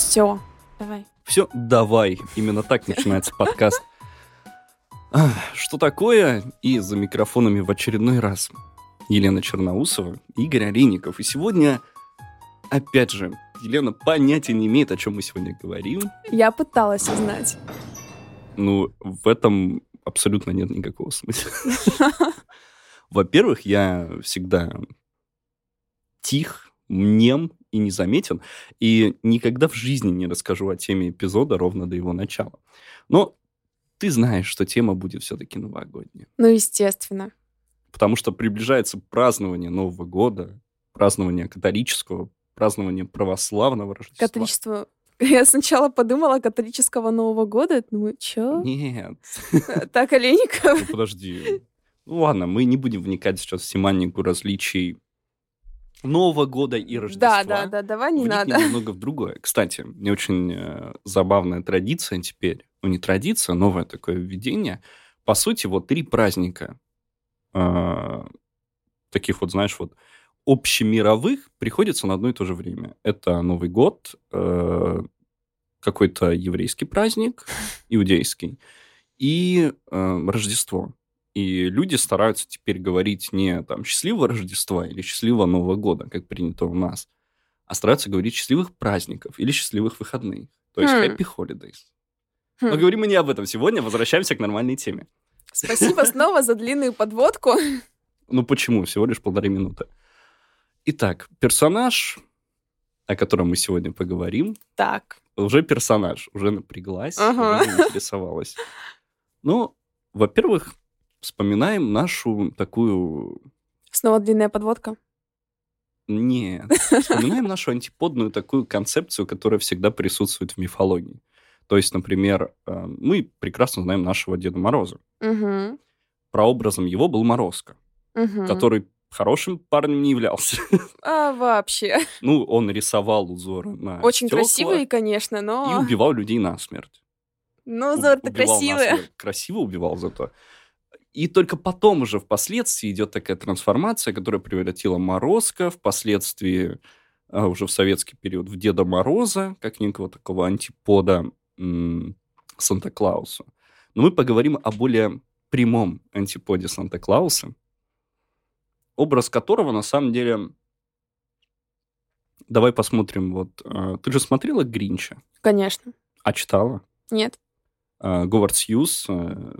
Все, давай. Все, давай. Именно так начинается подкаст. Что такое? И за микрофонами в очередной раз Елена Черноусова, Игорь Олейников. И сегодня, опять же, Елена понятия не имеет, о чем мы сегодня говорим. Я пыталась узнать. Ну, в этом абсолютно нет никакого смысла. Во-первых, я всегда тих, нем и незаметен, и никогда в жизни не расскажу о теме эпизода ровно до его начала. Но ты знаешь, что тема будет все-таки новогодняя. Ну, естественно. Потому что приближается празднование Нового года, празднование католического, празднование православного Рождества. Католичество... Я сначала подумала католического Нового года. Думаю, чё? Нет. Так, Олейников. Ну, подожди. Ну ладно, мы не будем вникать сейчас в семантику различий Нового года и Рождества. Да, да, да, давай не надо. немного в другое. Кстати, мне очень э, забавная традиция теперь. Ну, не традиция, новое такое введение. По сути, вот три праздника э, таких вот, знаешь, вот общемировых приходятся на одно и то же время. Это Новый год, э, какой-то еврейский праздник, иудейский, и э, Рождество. И люди стараются теперь говорить не там «счастливого Рождества» или «счастливого Нового года», как принято у нас, а стараются говорить «счастливых праздников» или «счастливых выходных». То есть Хм. «happy holidays». Но Хм. говорим мы не об этом сегодня, возвращаемся к нормальной теме. Спасибо снова за длинную подводку. Ну почему? Всего лишь полторы минуты. Итак, персонаж, о котором мы сегодня поговорим, Так, уже персонаж, уже напряглась, Ага. уже заинтересовалась. Ну, во-первых, вспоминаем нашу такую... снова длинная подводка. Нет, вспоминаем нашу антиподную такую концепцию, которая всегда присутствует в мифологии. То есть, например, э, мы прекрасно знаем нашего Деда Мороза. Угу. Прообразом его был Морозко, Угу. который хорошим парнем не являлся. А вообще. Ну, он рисовал узоры на Очень стекла красивые, конечно, и но... убивал людей насмерть. Ну, У- узор-то убивал красивые. Красиво убивал зато. И только потом уже впоследствии идет такая трансформация, которая превратила Морозко впоследствии а, уже в советский период в Деда Мороза, как некого такого антипода м, Санта-Клауса. Но мы поговорим о более прямом антиподе Санта-Клауса, образ которого на самом деле... Давай посмотрим. Вот а, ты же смотрела Гринча, Конечно. а читала? Нет. э, Говард Сьюз, э,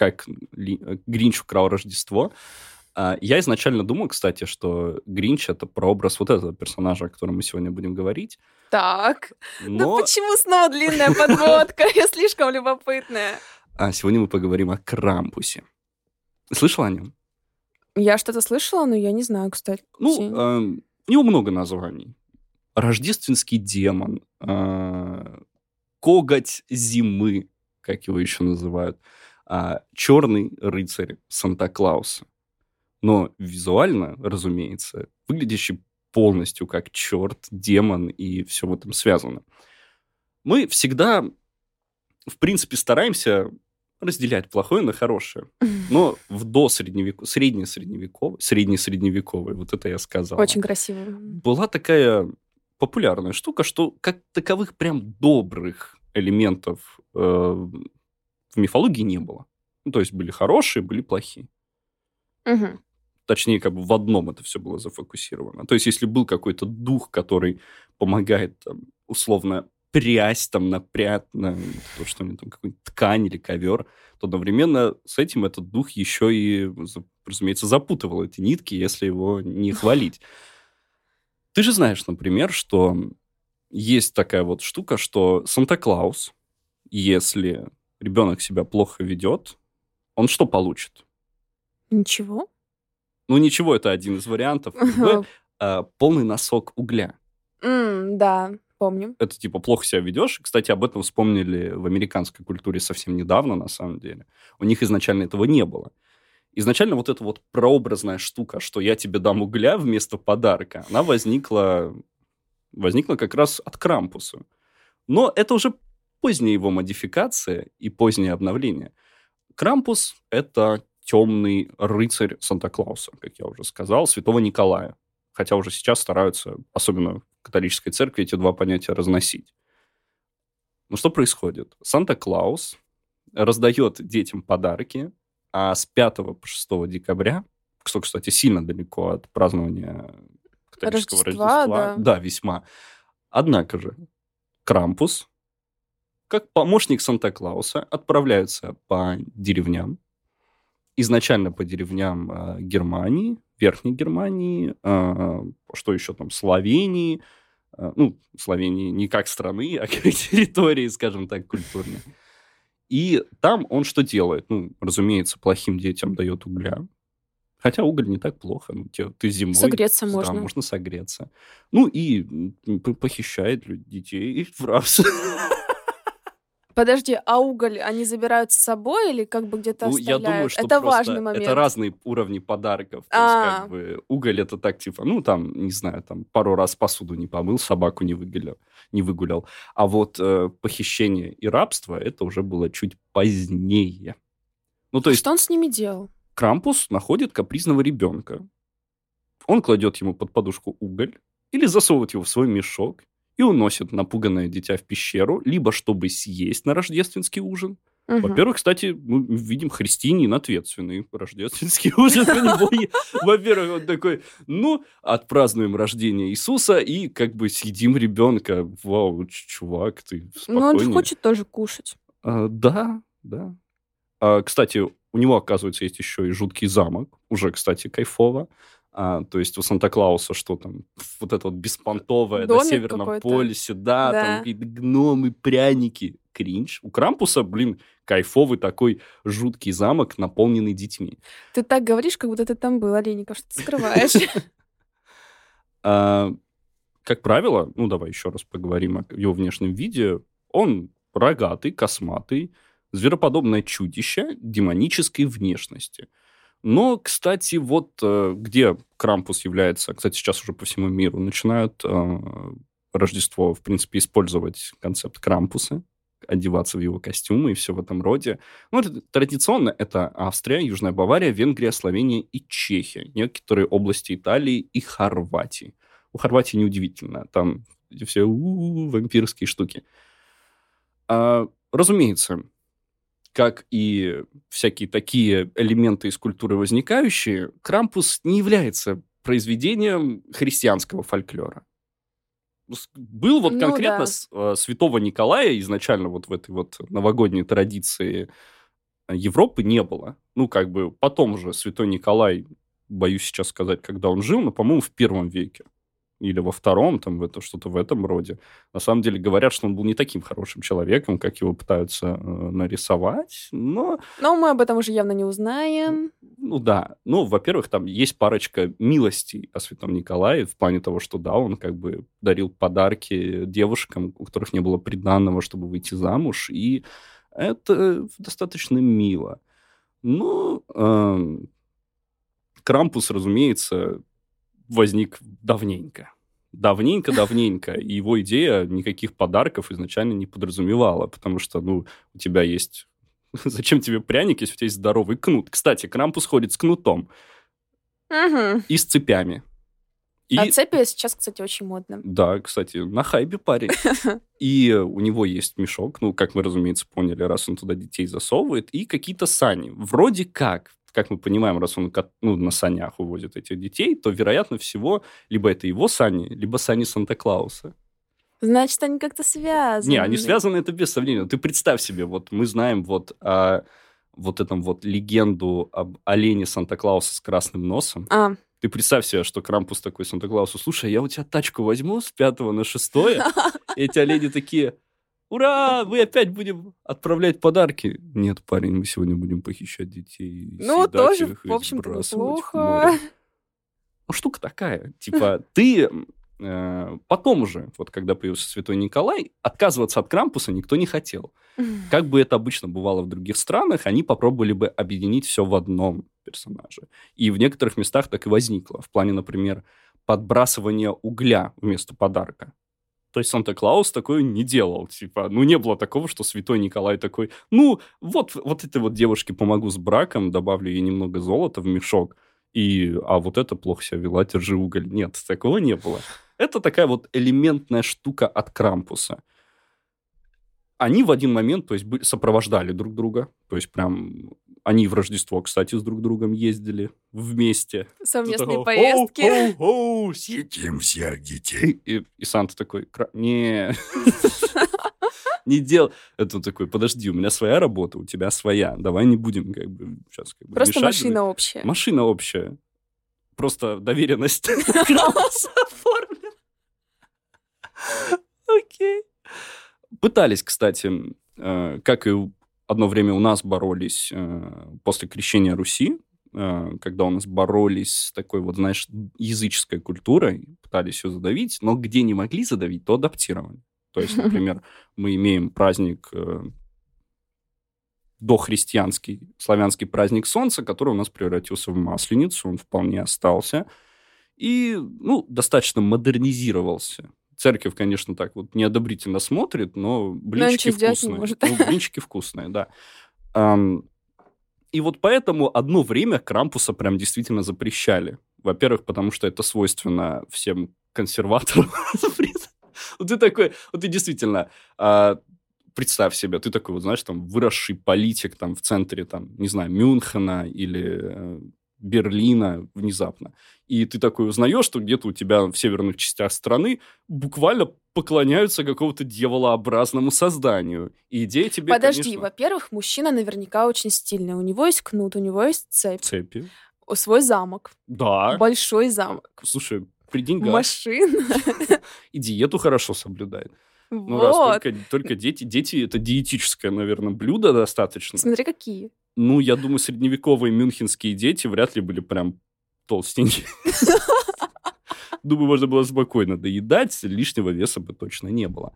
как Ли- э, Гринч украл Рождество. А, Я изначально думал, кстати, что Гринч — это прообраз вот этого персонажа, о котором мы сегодня будем говорить. Так. Ну Но почему снова длинная подводка? Я слишком любопытная. а, сегодня мы поговорим о Крампусе. Слышал о нем? Я что-то слышала, но я не знаю, кстати. Ну, э, у него много названий. Рождественский демон, э, коготь зимы, как его еще называют, а, черный рыцарь Санта-Клауса. Но визуально, разумеется, выглядящий полностью как черт, демон и все в этом связано. Мы всегда, в принципе, стараемся разделять плохое на хорошее. Но в до средневековой, средне средневековой, вот это я сказал. Очень красиво. Была такая популярная штука, что как таковых прям добрых элементов э, в мифологии не было. Ну, то есть были хорошие, были плохие. Мгм. Точнее, как бы в одном это все было зафокусировано. То есть, если был какой-то дух, который помогает, там, условно, прясть, там, напрять на то, что они там, какую-нибудь ткань или ковер, то одновременно с этим этот дух еще и, разумеется, запутывал эти нитки, если его не хвалить. Ты же знаешь, например, что есть такая вот штука, что Санта-Клаус, если ребенок себя плохо ведет, он что получит? Ничего. Ну, ничего, это один из вариантов. А, полный носок угля. Да, помню. Это типа плохо себя ведешь. Кстати, об этом вспомнили в американской культуре совсем недавно, на самом деле. У них изначально этого не было. Изначально вот эта вот прообразная штука, что я тебе дам угля вместо подарка, она возникла, возникла как раз от Крампуса. Но это уже поздняя его модификация и позднее обновление. Крампус — это темный рыцарь Санта-Клауса, как я уже сказал, святого Николая. Хотя уже сейчас стараются, особенно в католической церкви, эти два понятия разносить. Ну, что происходит? Санта-Клаус раздает детям подарки, а с 5 по 6 декабря, что, кстати, сильно далеко от празднования католического Рождества, Рождества. да. весьма. Однако же, Крампус, как помощник Санта-Клауса, отправляются по деревням. Изначально по деревням э, Германии, Верхней Германии, э, что еще там, Словении, э, ну, Словении не как страны, а как территории, скажем так, культурной. И там он что делает? Ну, разумеется, плохим детям дает угля. Хотя уголь не так плохо. Ну, те- ты зимой... Согреться да, можно. можно согреться. Ну, и похищает лю- детей в рабство. Подожди, а уголь они забирают с собой или как бы где-то Ну, я оставляют? думаю, что это важный момент. это разные уровни подарков. То А. есть, как бы, уголь это так, типа, ну, там, не знаю, там, пару раз посуду не помыл, собаку не выгулял. Не выгулял. А вот э, похищение и рабство, это уже было чуть позднее. Ну, то есть, Что он с ними делал? Крампус находит капризного ребенка. Он кладет ему под подушку уголь или засовывает его в свой мешок и уносит напуганное дитя в пещеру, либо чтобы съесть на рождественский ужин. Мгм. Во-первых, кстати, мы видим христианин ответственный. Рождественский ужин у него Во-первых, он такой, ну, отпразднуем рождение Иисуса и как бы съедим ребенка. Вау, чувак, ты Ну, он же хочет тоже кушать. А, да, да. А, кстати, у него, оказывается, есть еще и жуткий замок. Уже, кстати, кайфово. А, то есть у Санта-Клауса что там? Вот это вот беспонтовое на Северном полюсе. Да, Да. там какие-то гномы, пряники. Кринж. У Крампуса, блин, кайфовый такой жуткий замок, наполненный детьми. Ты так говоришь, как будто ты там был, Олейников, что ты скрываешь. А, как правило, ну давай еще раз поговорим о его внешнем виде. Он рогатый, косматый, звероподобное чудище демонической внешности. Но, кстати, вот э, где Крампус является, кстати, сейчас уже по всему миру начинают э, Рождество, в принципе, использовать концепт Крампуса, одеваться в его костюмы и все в этом роде. Ну, это- традиционно это Австрия, Южная Бавария, Венгрия, Словения и Чехия. Некоторые области Италии и Хорватии. У Хорватии неудивительно. Там все у-у-у, вампирские штуки. А, разумеется, как и всякие такие элементы из культуры возникающие, Крампус не является произведением христианского фольклора. Был вот Ну конкретно да. э, святого Николая изначально вот в этой вот новогодней традиции Европы не было. Ну, как бы потом уже святой Николай, боюсь сейчас сказать, когда он жил, но, по-моему, в первом веке. Или во втором, там, в это, что-то в этом роде. На самом деле говорят, что он был не таким хорошим человеком, как его пытаются э, нарисовать. Но, Но мы об этом уже явно не узнаем. ну да. Ну, во-первых, там есть парочка милостей о святом Николае в плане того, что, да, он как бы дарил подарки девушкам, у которых не было приданного, чтобы выйти замуж. И это достаточно мило. Ну, эм, Крампус, разумеется, возник давненько. Давненько-давненько. И его идея никаких подарков изначально не подразумевала, потому что, ну, у тебя есть... Зачем тебе пряник, если у тебя есть здоровый кнут? Кстати, Крампус ходит с кнутом Мгм. и с цепями. И... А цепи сейчас, кстати, очень модно. Да, кстати, на хайбе парень. И у него есть мешок, ну, как мы, разумеется, поняли, раз он туда детей засовывает, и какие-то сани. Вроде как, как мы понимаем, раз он ну, на санях увозит этих детей, то, вероятно всего, либо это его сани, либо сани Санта-Клауса. Значит, они как-то связаны. Не, они связаны, это без сомнения. Ты представь себе, вот мы знаем вот о вот этом вот легенду об олене Санта-Клауса с красным носом. А, Ты представь себе, что Крампус такой Санта-Клаусу, слушай, я у тебя тачку возьму с пятого на шестое, эти олени такие, ура, мы опять будем отправлять подарки. Нет, парень, мы сегодня будем похищать детей, ну, тоже, их в общем-то, море. Ну, штука такая, типа, ты э, потом уже, вот когда появился Святой Николай, отказываться от Крампуса никто не хотел. Как бы это обычно бывало в других странах, они попробовали бы объединить все в одном персонаже. И в некоторых местах так и возникло. В плане, например, подбрасывания угля вместо подарка. То есть Санта-Клаус такое не делал. Типа, ну, не было такого, что святой Николай такой, ну, вот, вот этой вот девушке помогу с браком, добавлю ей немного золота в мешок, и, а вот это плохо себя вела, держи уголь. Нет, такого не было. Это такая вот элементная штука от Крампуса. они в один момент, то есть, сопровождали друг друга. То есть, прям они в Рождество, кстати, с друг другом ездили вместе. Совместные Такого, поездки. «Оу-оу-оу, съедим всех детей. И, и Санта такой, «Кра- не, не дел. Это он такой, подожди, у меня своя работа, у тебя своя. Давай не будем как бы сейчас как бы Просто мешать машина общая. Машина общая. Просто доверенность. Окей. Пытались, кстати, э, как и одно время у нас боролись э, после крещения Руси, э, когда у нас боролись с такой вот, знаешь, языческой культурой, пытались ее задавить, но где не могли задавить, то адаптировали. То есть, например, мы имеем праздник э, дохристианский, славянский праздник солнца, который у нас превратился в масленицу, он вполне остался и, ну, достаточно модернизировался. Церковь, конечно, так вот неодобрительно смотрит, но блинчики не вкусные. может. Ну, блинчики вкусные, да. Ам, и вот поэтому одно время Крампуса прям действительно запрещали. Во-первых, потому что это свойственно всем консерваторам. Вот ты такой, вот ты действительно, а, представь себе, ты такой, вот знаешь, там, выросший политик там в центре, там, не знаю, Мюнхена или э, Берлина внезапно. И ты такой узнаешь, что где-то у тебя в северных частях страны буквально поклоняются какому-то дьяволообразному созданию. И идея тебе, Подожди, конечно, во-первых, мужчина наверняка очень стильный. У него есть кнут, у него есть цепь, цепи. свой замок, Да. большой замок, Слушай, при деньгах. машина. И диету хорошо соблюдает. Ну, раз Вот. только, только дети. Дети — это диетическое, наверное, блюдо достаточно. Смотри, какие. Ну, я думаю, средневековые мюнхенские дети вряд ли были прям толстенькие. Думаю, можно было спокойно доедать, лишнего веса бы точно не было.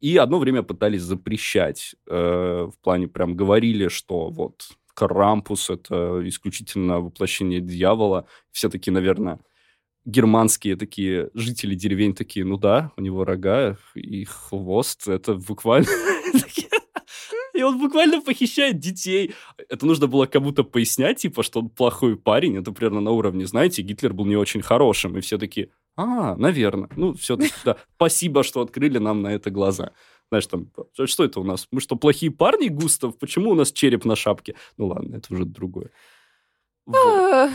И одно время пытались запрещать. э, в плане прям говорили, что вот Крампус — это исключительно воплощение дьявола. Все такие, наверное, германские такие жители деревень такие, ну да, у него рога и хвост, это буквально... И он буквально похищает детей. Это нужно было кому-то пояснять, типа, что он плохой парень. Это примерно на уровне, знаете, Гитлер был не очень хорошим. И все такие, а, наверное. Ну, все-таки, да. Спасибо, что открыли нам на это глаза. Знаешь, там, «А что это у нас? Мы что, плохие парни, Густав? Почему у нас череп на шапке? Ну ладно, это уже другое. Вот.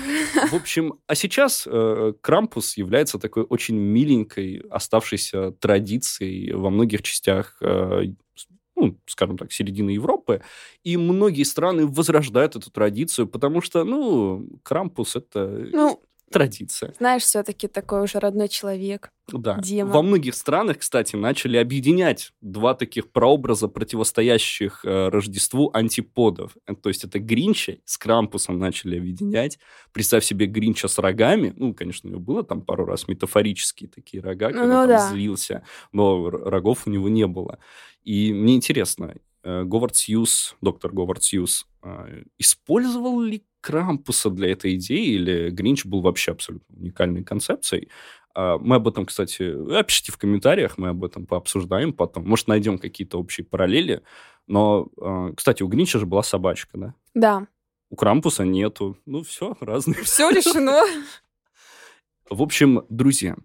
В общем, а сейчас э, Крампус является такой очень миленькой, оставшейся традицией во многих частях, э, ну, скажем так, середины Европы. И многие страны возрождают эту традицию, потому что, ну, Крампус — это Ну, традиция. знаешь, все-таки такой уже родной человек. Да. Дима. Во многих странах, кстати, начали объединять два таких прообраза, противостоящих э, Рождеству антиподов. Э, То есть это Гринча с Крампусом начали объединять. Представь себе Гринча с рогами. Ну, конечно, у него было там пару раз метафорические такие рога, когда Ну он да. злился, но рогов у него не было. И мне интересно, э, Говард Сьюз, доктор Говард Сьюз, э, использовал ли Крампуса для этой идеи, или Гринч был вообще абсолютно уникальной концепцией? А, Мы об этом, кстати, э, пишите в комментариях, мы об этом пообсуждаем потом. Может, найдем какие-то общие параллели. Но, э, кстати, у Гринча же была собачка, да? Да. У Крампуса нету. Ну, все, разные. Все решено. В общем, друзья,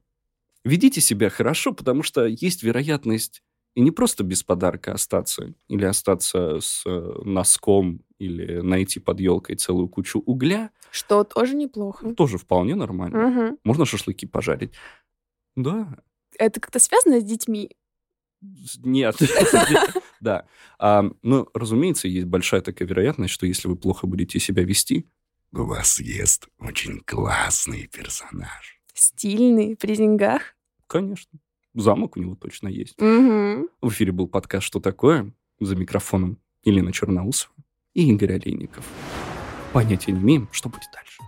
ведите себя хорошо, потому что есть вероятность и не просто без подарка остаться, или остаться с э, носком, или найти под елкой целую кучу угля, Что тоже неплохо. тоже вполне нормально. Мгм. Можно шашлыки пожарить. Да, Это как-то связано с детьми? Нет. Да. А, Ну, разумеется, есть большая такая вероятность, что если вы плохо будете себя вести, вас съест очень классный персонаж. Стильный, при деньгах. Конечно. Замок у него точно есть. Мгм. В эфире был подкаст «Что такое?» За микрофоном Елена Черноусова и Игорь Олейников. Понятия не имеем, что будет дальше.